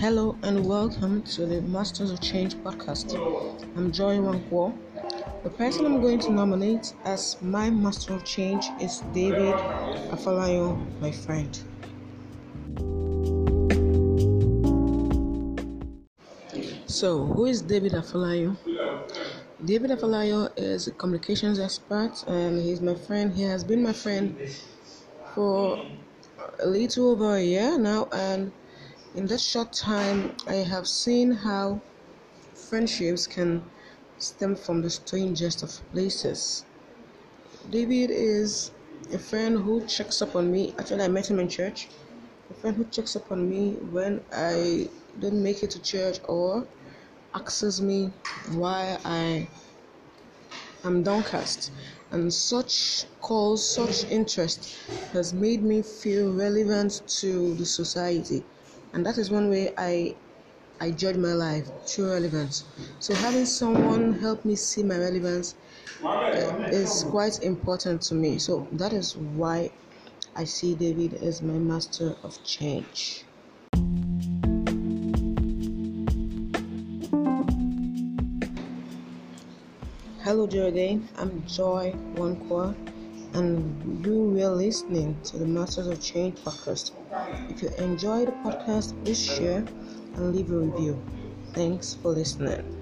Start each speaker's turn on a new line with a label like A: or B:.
A: Hello and welcome to the Masters of Change podcast. I'm Joy Nwankwo. The person I'm going to nominate as my Master of Change is David Afolayan, my friend. So, who is David Afolayan? David Afolayan is a communications expert and he's my friend. He has been my friend for a little over a year now and in this short time, I have seen how friendships can stem from the strangest of places. David is a friend who checks up on me. Actually, I met him in church. A friend who checks up on me when I don't make it to church or asks me why I am downcast. And such calls, such interest has made me feel relevant to the society and that is one way I I judge my life through relevance. So having someone help me see my relevance uh, is quite important to me. So that is why I see David as my master of change. Hello there again. I'm Joy Nwankwo and you were listening to the Masters of Change podcast. If you enjoy the podcast, please share and leave a review. Thanks for listening.